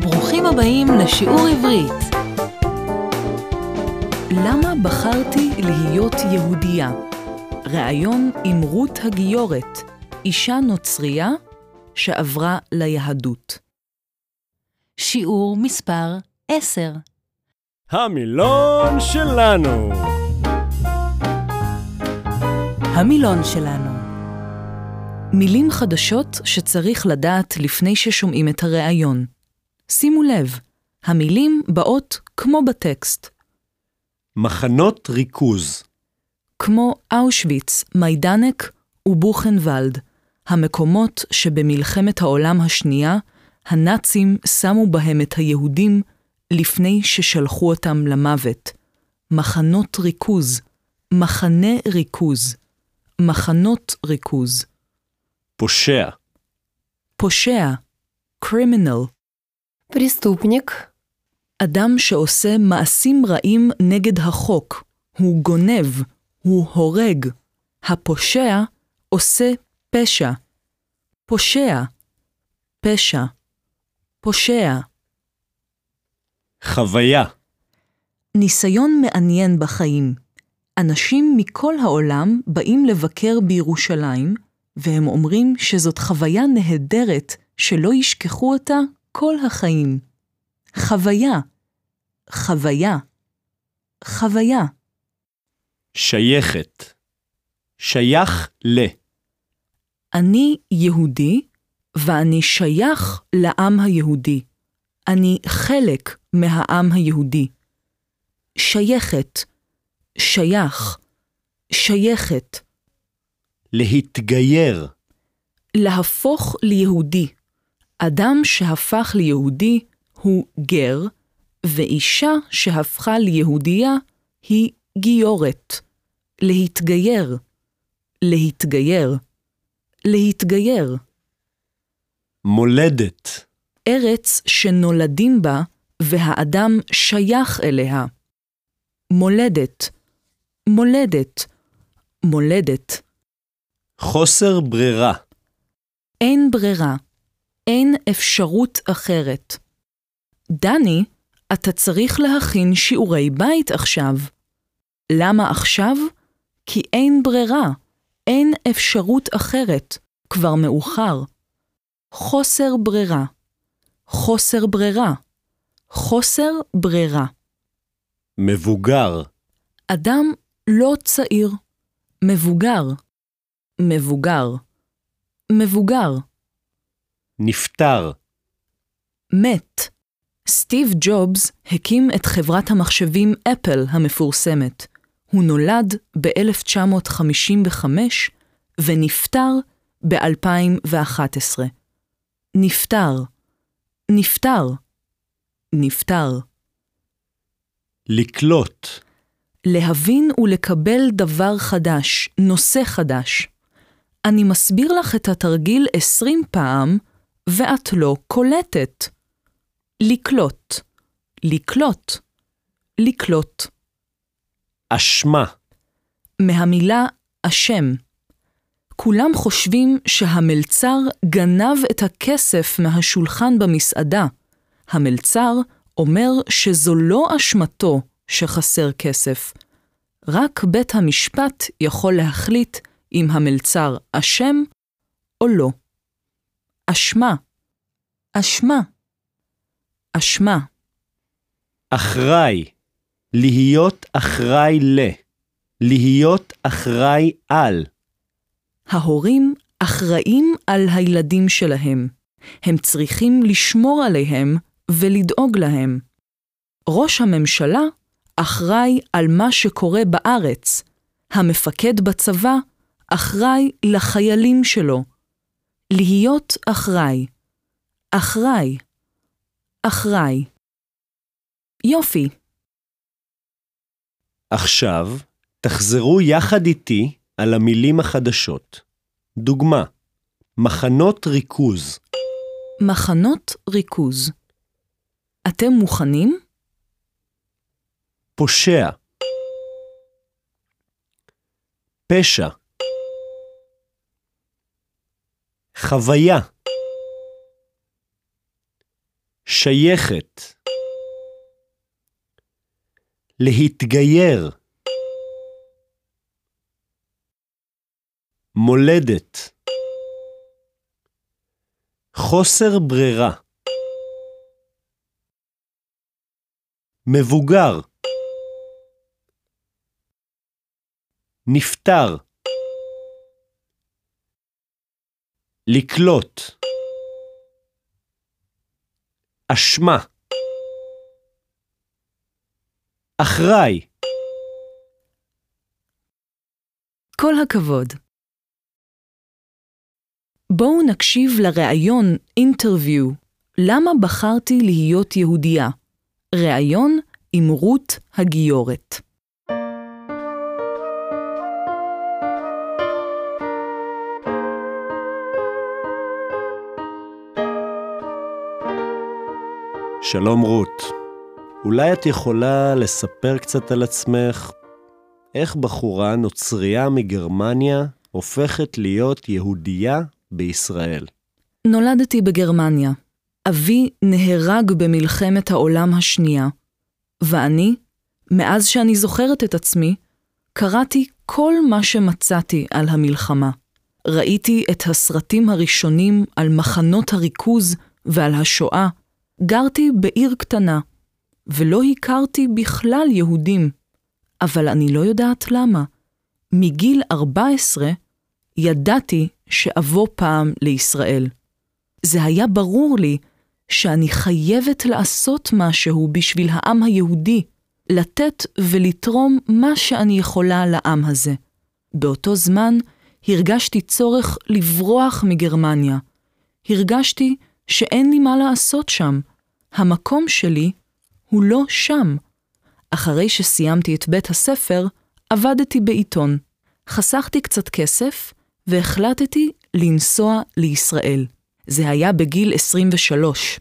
ברוכים הבאים לשיעור עברית. למה בחרתי להיות יהודייה? ראיון עם רות הגיורת, אישה נוצרייה שעברה ליהדות. שיעור מספר 10 המילון שלנו. המילון שלנו מילים חדשות שצריך לדעת לפני ששומעים את הראיון. שימו לב, המילים באות כמו בטקסט, מחנות ריכוז. כמו אושוויץ, מיידנק ובוכנוולד, המקומות שבמלחמת העולם השנייה הנאצים שמו בהם את היהודים לפני ששלחו אותם למוות. מחנות ריכוז, מחנה ריכוז, מחנות ריכוז. פושע. פושע, קרימינל. פריסטופניק. אדם שעושה מעשים רעים נגד החוק, הוא גונב, הוא הורג. הפושע עושה פשע. פושע, פשע. פושע. חוויה. ניסיון מעניין בחיים. אנשים מכל העולם באים לבקר בירושלים, והם אומרים שזאת חוויה נהדרת שלא ישכחו אותה כל החיים. חוויה, חוויה, חוויה. שייכת. שייך ל. אני יהודי, ואני שייך לעם היהודי. אני חלק מהעם היהודי. שייכת, שייך, שייכת. להתגייר. להפוך ליהודי. אדם שהפך ליהודי הוא גר, ואישה שהפכה ליהודייה היא גיורת. להתגייר, להתגייר, להתגייר. מולדת. ארץ שנולדים בה והאדם שייך אליה. מולדת, מולדת, מולדת. חוסר ברירה. אין ברירה, אין אפשרות אחרת. דני, אתה צריך להכין שיעורי בית עכשיו. למה עכשיו? כי אין ברירה, אין אפשרות אחרת, כבר מאוחר. חוסר ברירה, חוסר ברירה, חוסר ברירה. מבוגר. אדם לא צעיר, מבוגר, מבוגר, מבוגר. נפטר. מת. סטיב ג'ובס הקים את חברת המחשבים אפל המפורסמת. הוא נולד ב-1955 ונפטר ב-2011. נפטר, נפטר, נפטר. לקלוט. להבין ולקבל דבר חדש, נושא חדש. אני מסביר לך את התרגיל 20 פעם, ואת לא קולטת. לקלוט, לקלוט, לקלוט. אשמה. מהמילה אשם. כולם חושבים שהמלצר גנב את הכסף מהשולחן במסעדה. המלצר אומר שזו לא אשמתו שחסר כסף. רק בית המשפט יכול להחליט אם המלצר אשם או לא. אשמה, אשמה, אשמה. אחראי. להיות אחראי ל. להיות אחראי על. ההורים אחראים על הילדים שלהם. הם צריכים לשמור עליהם ולדאוג להם. ראש הממשלה אחראי על מה שקורה בארץ. המפקד בצבא אחראי לחיילים שלו. להיות אחראי. אחראי. אחראי. יופי. עכשיו, תחזרו יחד איתי על המילים החדשות. דוגמה, מחנות ריכוז. מחנות ריכוז. אתם מוכנים? פושע. פשע. חוויה. שייכת. להתגייר. מולדת. חוסר ברירה. מבוגר. נפטר. לקלוט. אשמה. אחראי. כל הכבוד. בואו נקשיב לראיון אינטרוויו למה בחרתי להיות יהודייה. ראיון עם רות הגיורת. שלום רות. אולי את יכולה לספר קצת על עצמך? איך בחורה נוצרייה מגרמניה הופכת להיות יהודייה בישראל? נולדתי בגרמניה. אבי נהרג במלחמת העולם השנייה, ואני, מאז שאני זוכרת את עצמי, קראתי כל מה שמצאתי על המלחמה. ראיתי את הסרטים הראשונים על מחנות הריכוז ועל השואה. גרתי בעיר קטנה, ולא הכרתי בכלל יהודים. אבל אני לא יודעת למה. מגיל 14 ידעתי שאבוא פעם לישראל. זה היה ברור לי שאני חייבת לעשות משהו בשביל העם היהודי, לתת ולתרום מה שאני יכולה לעם הזה. באותו זמן הרגשתי צורך לברוח מגרמניה. הרגשתי שאין לי מה לעשות שם. המקום שלי הוא לא שם. אחרי שסיימתי את בית הספר, עבדתי בעיתון. חסכתי קצת כסף והחלטתי לנסוע לישראל. זה היה בגיל 23.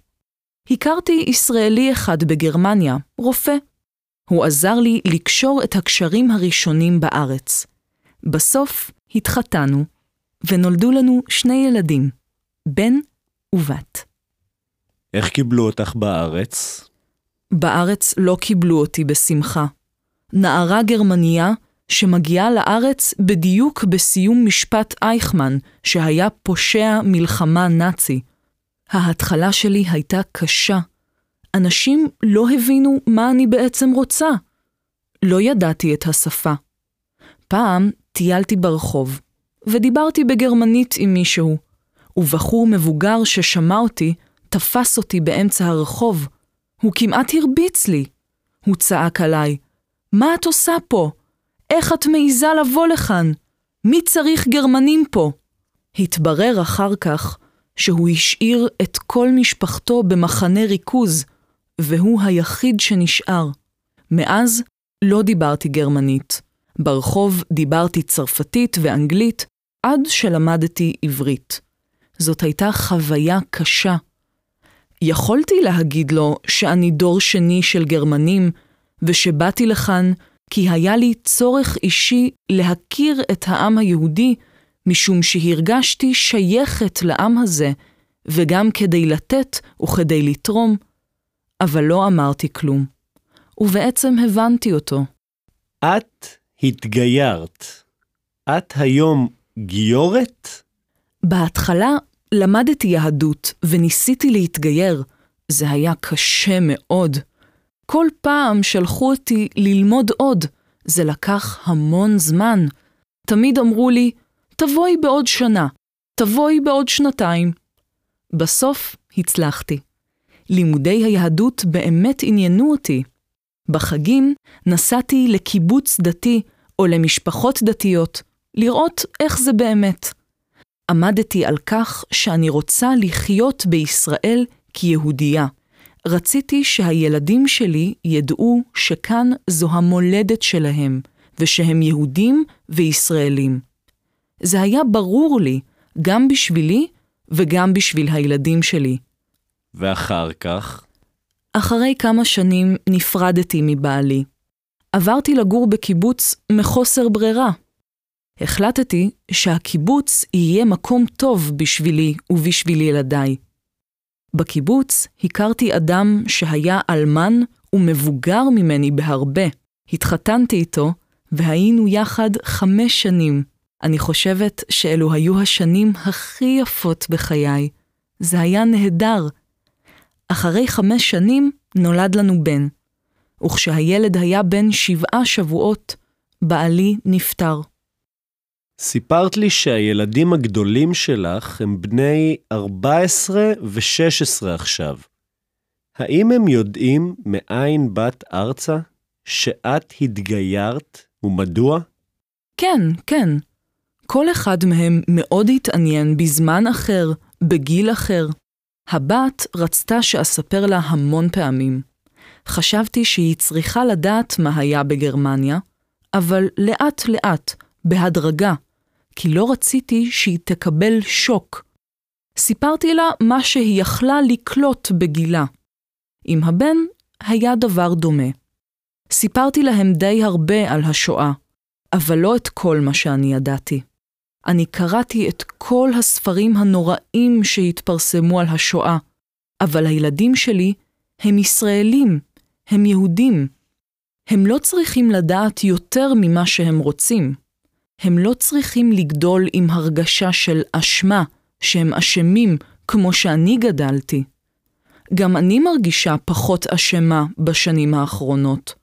הכרתי ישראלי אחד בגרמניה, רופא. הוא עזר לי לקשור את הקשרים הראשונים בארץ. בסוף התחתנו, ונולדו לנו שני ילדים, בן ובת. איך קיבלו אותך בארץ? בארץ לא קיבלו אותי בשמחה. נערה גרמניה שמגיעה לארץ בדיוק בסיום משפט אייכמן, שהיה פושע מלחמה נאצי. ההתחלה שלי הייתה קשה. אנשים לא הבינו מה אני בעצם רוצה. לא ידעתי את השפה. פעם טיילתי ברחוב, ודיברתי בגרמנית עם מישהו, ובחור מבוגר ששמע אותי תפס אותי באמצע הרחוב. הוא כמעט הרביץ לי. הוא צעק עליי, מה את עושה פה? איך את מעיזה לבוא לכאן? מי צריך גרמנים פה? התברר אחר כך שהוא השאיר את כל משפחתו במחנה ריכוז, והוא היחיד שנשאר. מאז לא דיברתי גרמנית. ברחוב דיברתי צרפתית ואנגלית, עד שלמדתי עברית. זאת הייתה חוויה קשה. יכולתי להגיד לו שאני דור שני של גרמנים, ושבאתי לכאן כי היה לי צורך אישי להכיר את העם היהודי, משום שהרגשתי שייכת לעם הזה, וגם כדי לתת וכדי לתרום, אבל לא אמרתי כלום. ובעצם הבנתי אותו. את התגיירת. את היום גיורת? בהתחלה למדתי יהדות וניסיתי להתגייר. זה היה קשה מאוד. כל פעם שלחו אותי ללמוד עוד. זה לקח המון זמן. תמיד אמרו לי, תבואי בעוד שנה, תבואי בעוד שנתיים. בסוף הצלחתי. לימודי היהדות באמת עניינו אותי. בחגים נסעתי לקיבוץ דתי או למשפחות דתיות, לראות איך זה באמת. עמדתי על כך שאני רוצה לחיות בישראל כיהודייה. רציתי שהילדים שלי ידעו שכאן זו המולדת שלהם, ושהם יהודים וישראלים. זה היה ברור לי, גם בשבילי וגם בשביל הילדים שלי. ואחר כך? אחרי כמה שנים נפרדתי מבעלי. עברתי לגור בקיבוץ מחוסר ברירה. החלטתי שהקיבוץ יהיה מקום טוב בשבילי ובשביל ילדיי. בקיבוץ הכרתי אדם שהיה אלמן ומבוגר ממני בהרבה. התחתנתי איתו, והיינו יחד חמש שנים. אני חושבת שאלו היו השנים הכי יפות בחיי. זה היה נהדר. אחרי חמש שנים נולד לנו בן, וכשהילד היה בן שבעה שבועות, בעלי נפטר. סיפרת לי שהילדים הגדולים שלך הם בני 14 ו-16 עכשיו. האם הם יודעים מאין באת ארצה? שאת התגיירת, ומדוע? כן, כן. כל אחד מהם מאוד התעניין בזמן אחר, בגיל אחר. הבת רצתה שאספר לה המון פעמים. חשבתי שהיא צריכה לדעת מה היה בגרמניה, אבל לאט-לאט, בהדרגה, כי לא רציתי שהיא תקבל שוק. סיפרתי לה מה שהיא יכלה לקלוט בגילה. עם הבן היה דבר דומה. סיפרתי להם די הרבה על השואה, אבל לא את כל מה שאני ידעתי. אני קראתי את כל הספרים הנוראים שהתפרסמו על השואה, אבל הילדים שלי הם ישראלים, הם יהודים. הם לא צריכים לדעת יותר ממה שהם רוצים. הם לא צריכים לגדול עם הרגשה של אשמה, שהם אשמים כמו שאני גדלתי. גם אני מרגישה פחות אשמה בשנים האחרונות.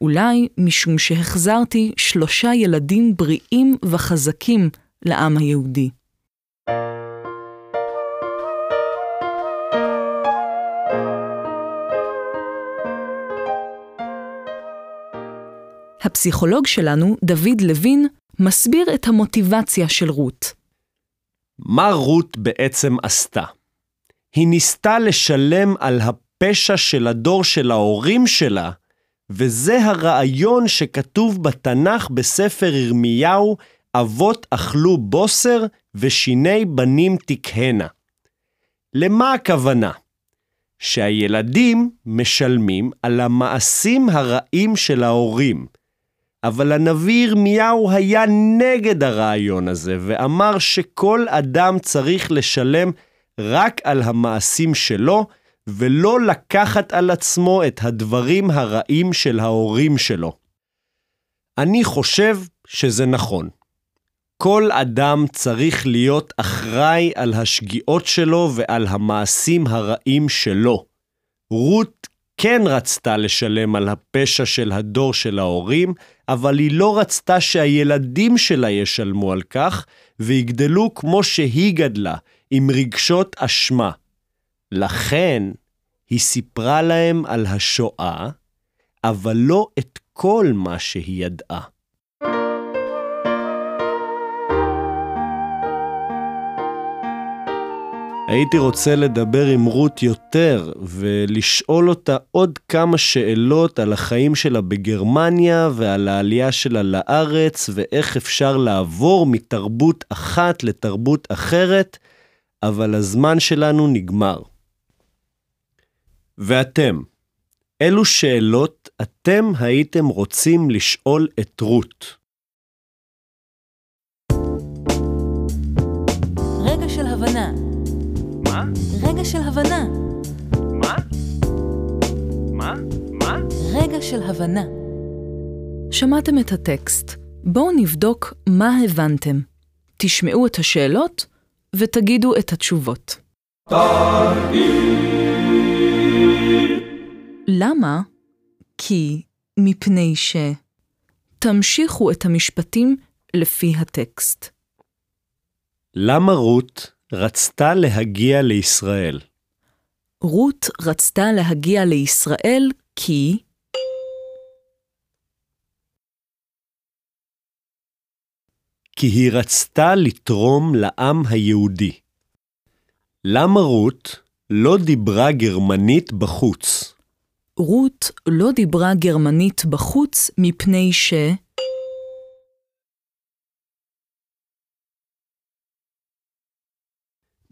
אולי משום שהחזרתי שלושה ילדים בריאים וחזקים לעם היהודי. הפסיכולוג שלנו, דוד לוין, מסביר את המוטיבציה של רות. מה רות בעצם עשתה? היא ניסתה לשלם על הפשע של הדור של ההורים שלה, וזה הרעיון שכתוב בתנ"ך בספר ירמיהו, אבות אכלו בוסר ושיני בנים תקהנה. למה הכוונה? שהילדים משלמים על המעשים הרעים של ההורים. אבל הנביא ירמיהו היה נגד הרעיון הזה, ואמר שכל אדם צריך לשלם רק על המעשים שלו, ולא לקחת על עצמו את הדברים הרעים של ההורים שלו. אני חושב שזה נכון. כל אדם צריך להיות אחראי על השגיאות שלו ועל המעשים הרעים שלו. רות כן רצתה לשלם על הפשע של הדור של ההורים, אבל היא לא רצתה שהילדים שלה ישלמו על כך, ויגדלו כמו שהיא גדלה, עם רגשות אשמה. לכן, היא סיפרה להם על השואה, אבל לא את כל מה שהיא ידעה. הייתי רוצה לדבר עם רות יותר ולשאול אותה עוד כמה שאלות על החיים שלה בגרמניה ועל העלייה שלה לארץ ואיך אפשר לעבור מתרבות אחת לתרבות אחרת, אבל הזמן שלנו נגמר. ואתם, אילו שאלות אתם הייתם רוצים לשאול את רות? רגע של הבנה? רגע של הבנה. מה? מה? מה? רגע של הבנה. שמעתם את הטקסט. בואו נבדוק מה הבנתם. תשמעו את השאלות ותגידו את התשובות. למה? כי, מפני ש... תמשיכו את המשפטים לפי הטקסט. למה רות רצתה להגיע לישראל? רות רצתה להגיע לישראל כי... כי היא רצתה לתרום לעם היהודי. למה רות לא דיברה גרמנית בחוץ? רות לא דיברה גרמנית בחוץ מפני ש...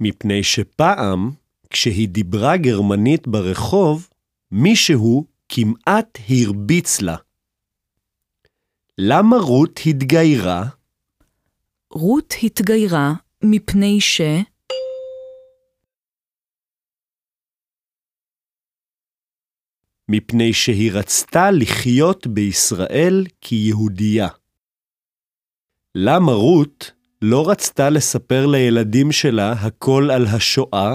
מפני שפעם, כשהיא דיברה גרמנית ברחוב, מישהו כמעט הרביץ לה. למה רות התגיירה? רות התגיירה מפני ש... מפני שהיא רצתה לחיות בישראל כיהודייה. למה רות לא רצתה לספר לילדים שלה הכל על השואה?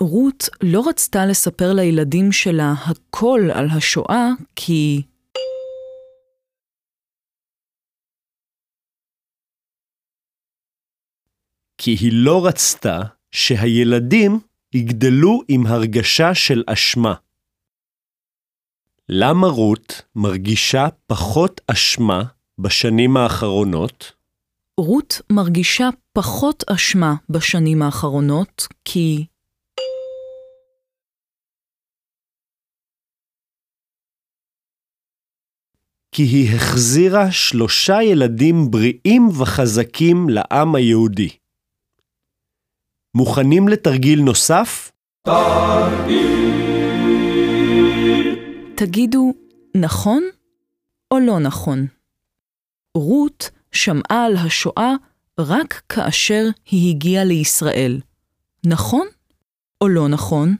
רות לא רצתה לספר לילדים שלה הכל על השואה כי... כי היא לא רצתה שהילדים יגדלו עם הרגשה של אשמה. למה רות מרגישה פחות אשמה בשנים האחרונות? רות מרגישה פחות אשמה בשנים האחרונות כי... כי היא החזירה שלושה ילדים בריאים וחזקים לעם היהודי. מוכנים לתרגיל נוסף? תגידו, נכון או לא נכון? רות שמעה על השואה רק כאשר היא הגיעה לישראל. נכון או לא נכון?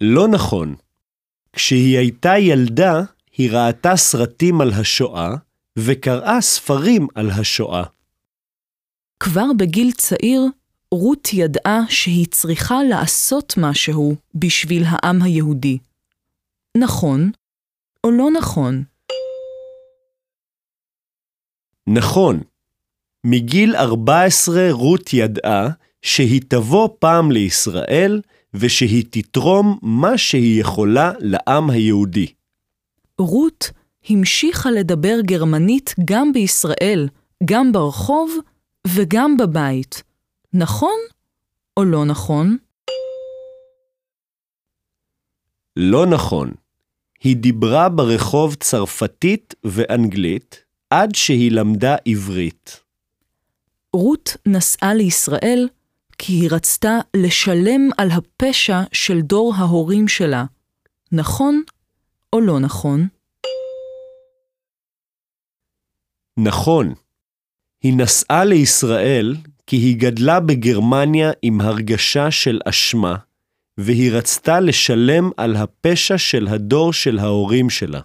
לא נכון. כשהיא הייתה ילדה, היא ראתה סרטים על השואה וקראה ספרים על השואה. כבר בגיל צעיר, רות ידעה שהיא צריכה לעשות משהו בשביל העם היהודי. נכון או לא נכון? נכון, מגיל 14 רות ידעה שהיא תבוא פעם לישראל ושהיא תתרום מה שהיא יכולה לעם היהודי. רות המשיכה לדבר גרמנית גם בישראל, גם ברחוב וגם בבית. נכון או לא נכון? לא נכון. היא דיברה ברחוב צרפתית ואנגלית עד שהיא למדה עברית. רות נסעה לישראל כי היא רצתה לשלם על הפשע של דור ההורים שלה. נכון או לא נכון? נכון. היא נסעה לישראל כי היא גדלה בגרמניה עם הרגשה של אשמה, והיא רצתה לשלם על הפשע של הדור של ההורים שלה.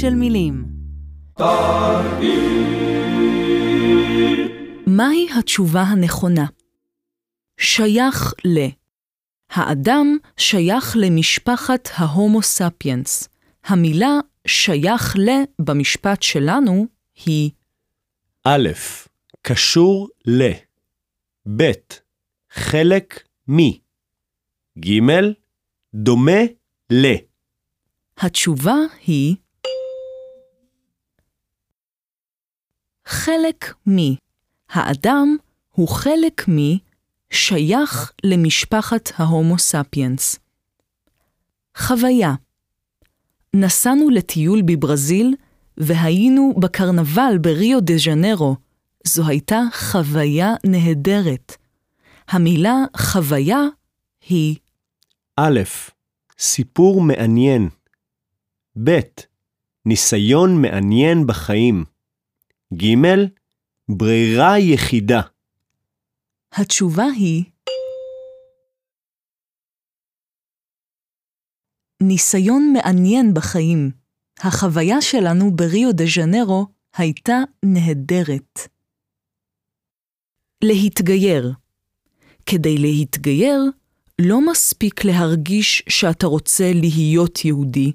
של מילים. מהי התשובה הנכונה? שייך ל. האדם שייך למשפחת ההומו ספיאנס. המילה שייך ל במשפט שלנו היא א', קשור ל. ב', חלק מ. ג', דומה ל. התשובה היא חלק מ. האדם הוא חלק מ. שייך למשפחת ההומו ספיאנס. חוויה נסענו לטיול בברזיל והיינו בקרנבל בריו דה ז'נרו. זו הייתה חוויה נהדרת. המילה חוויה היא א', סיפור מעניין. ב', ניסיון מעניין בחיים. ג', ברירה יחידה. התשובה היא ניסיון מעניין בחיים. החוויה שלנו בריו דה ז'נרו הייתה נהדרת. להתגייר כדי להתגייר, לא מספיק להרגיש שאתה רוצה להיות יהודי,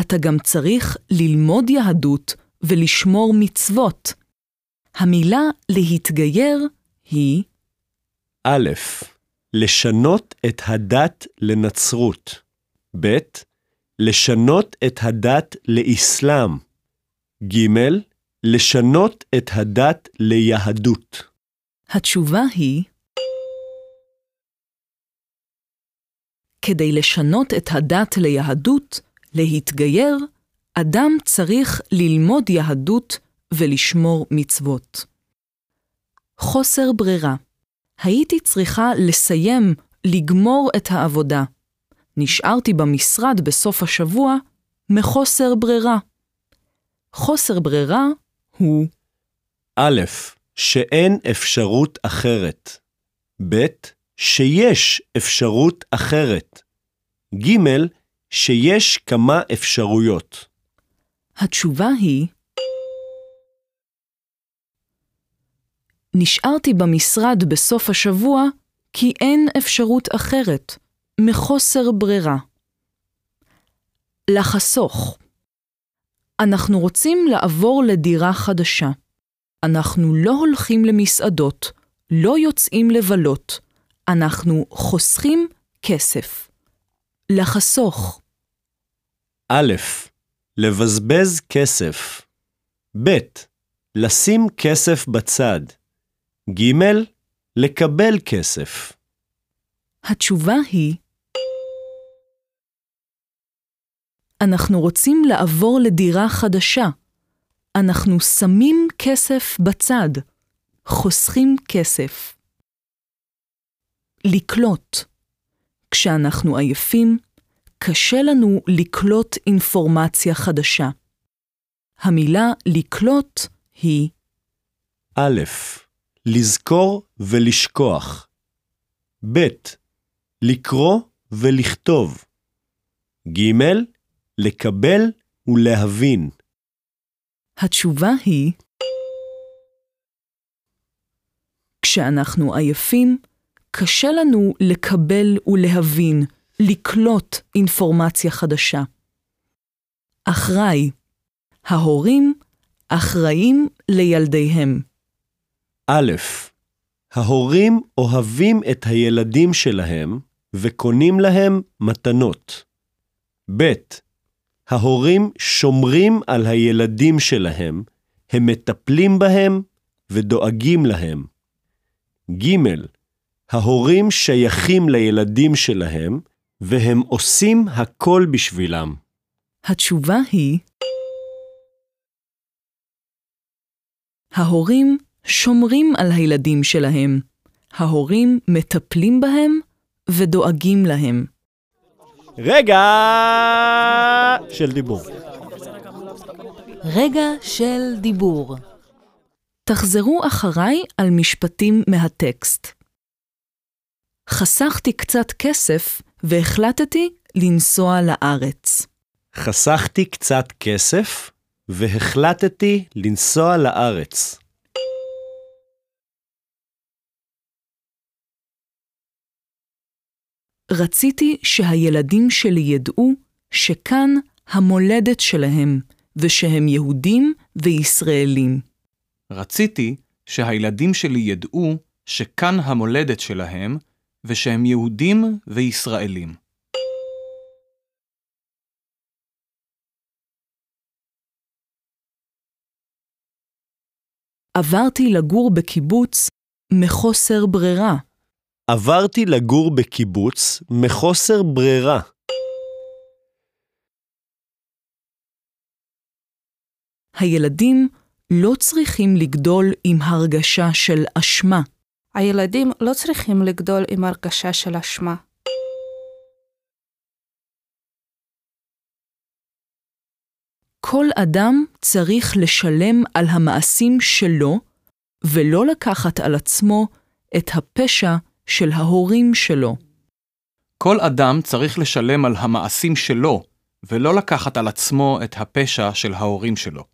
אתה גם צריך ללמוד יהדות ולשמור מצוות. המילה להתגייר היא א', לשנות את הדת לנצרות. ב', לשנות את הדת לאסלאם. ג', לשנות את הדת ליהדות. התשובה היא כדי לשנות את הדת ליהדות, להתגייר, אדם צריך ללמוד יהדות ולשמור מצוות. חוסר ברירה. הייתי צריכה לסיים, לגמור את העבודה. נשארתי במשרד בסוף השבוע מחוסר ברירה. חוסר ברירה הוא א', שאין אפשרות אחרת. ב', שיש אפשרות אחרת. ג', שיש כמה אפשרויות. התשובה היא נשארתי במשרד בסוף השבוע כי אין אפשרות אחרת, מחוסר ברירה. לחסוך אנחנו רוצים לעבור לדירה חדשה. אנחנו לא הולכים למסעדות, לא יוצאים לבלות. אנחנו חוסכים כסף. לחסוך א', לבזבז כסף. ב', לשים כסף בצד. ג', לקבל כסף. התשובה היא אנחנו רוצים לעבור לדירה חדשה. אנחנו שמים כסף בצד, חוסכים כסף. לקלוט כשאנחנו עייפים, קשה לנו לקלוט אינפורמציה חדשה. המילה לקלוט היא א', לזכור ולשכוח. ב', לקרוא ולכתוב. ג', לקבל ולהבין. התשובה היא כשאנחנו עייפים, קשה לנו לקבל ולהבין, לקלוט אינפורמציה חדשה. אחראי ההורים אחראים לילדיהם. א', ההורים אוהבים את הילדים שלהם וקונים להם מתנות. ב', ההורים שומרים על הילדים שלהם, הם מטפלים בהם ודואגים להם. ג', ההורים שייכים לילדים שלהם, והם עושים הכל בשבילם. התשובה היא ההורים שומרים על הילדים שלהם. ההורים מטפלים בהם ודואגים להם. רגע של דיבור. רגע של דיבור. תחזרו אחריי על משפטים מהטקסט. חסכתי קצת כסף והחלטתי לנסוע לארץ. חסכתי קצת כסף והחלטתי לנסוע לארץ. רציתי שהילדים שלי ידעו שכאן המולדת שלהם, ושהם יהודים וישראלים. רציתי שהילדים שלי ידעו שכאן המולדת שלהם, ושהם יהודים וישראלים. עברתי לגור בקיבוץ מחוסר ברירה. עברתי לגור בקיבוץ מחוסר ברירה. הילדים לא צריכים לגדול עם הרגשה של אשמה. הילדים לא צריכים לגדול עם הרגשה של אשמה. כל אדם צריך לשלם על המעשים שלו, ולא לקחת על עצמו את הפשע של ההורים שלו. כל אדם צריך לשלם על המעשים שלו, ולא לקחת על עצמו את הפשע של ההורים שלו.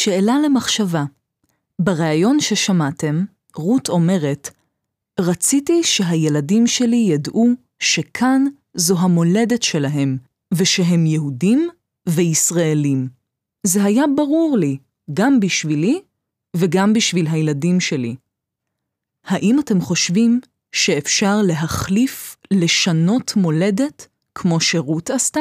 שאלה למחשבה. בריאיון ששמעתם, רות אומרת, רציתי שהילדים שלי ידעו שכאן זו המולדת שלהם, ושהם יהודים וישראלים. זה היה ברור לי, גם בשבילי וגם בשביל הילדים שלי. האם אתם חושבים שאפשר להחליף, לשנות מולדת, כמו שרות עשתה?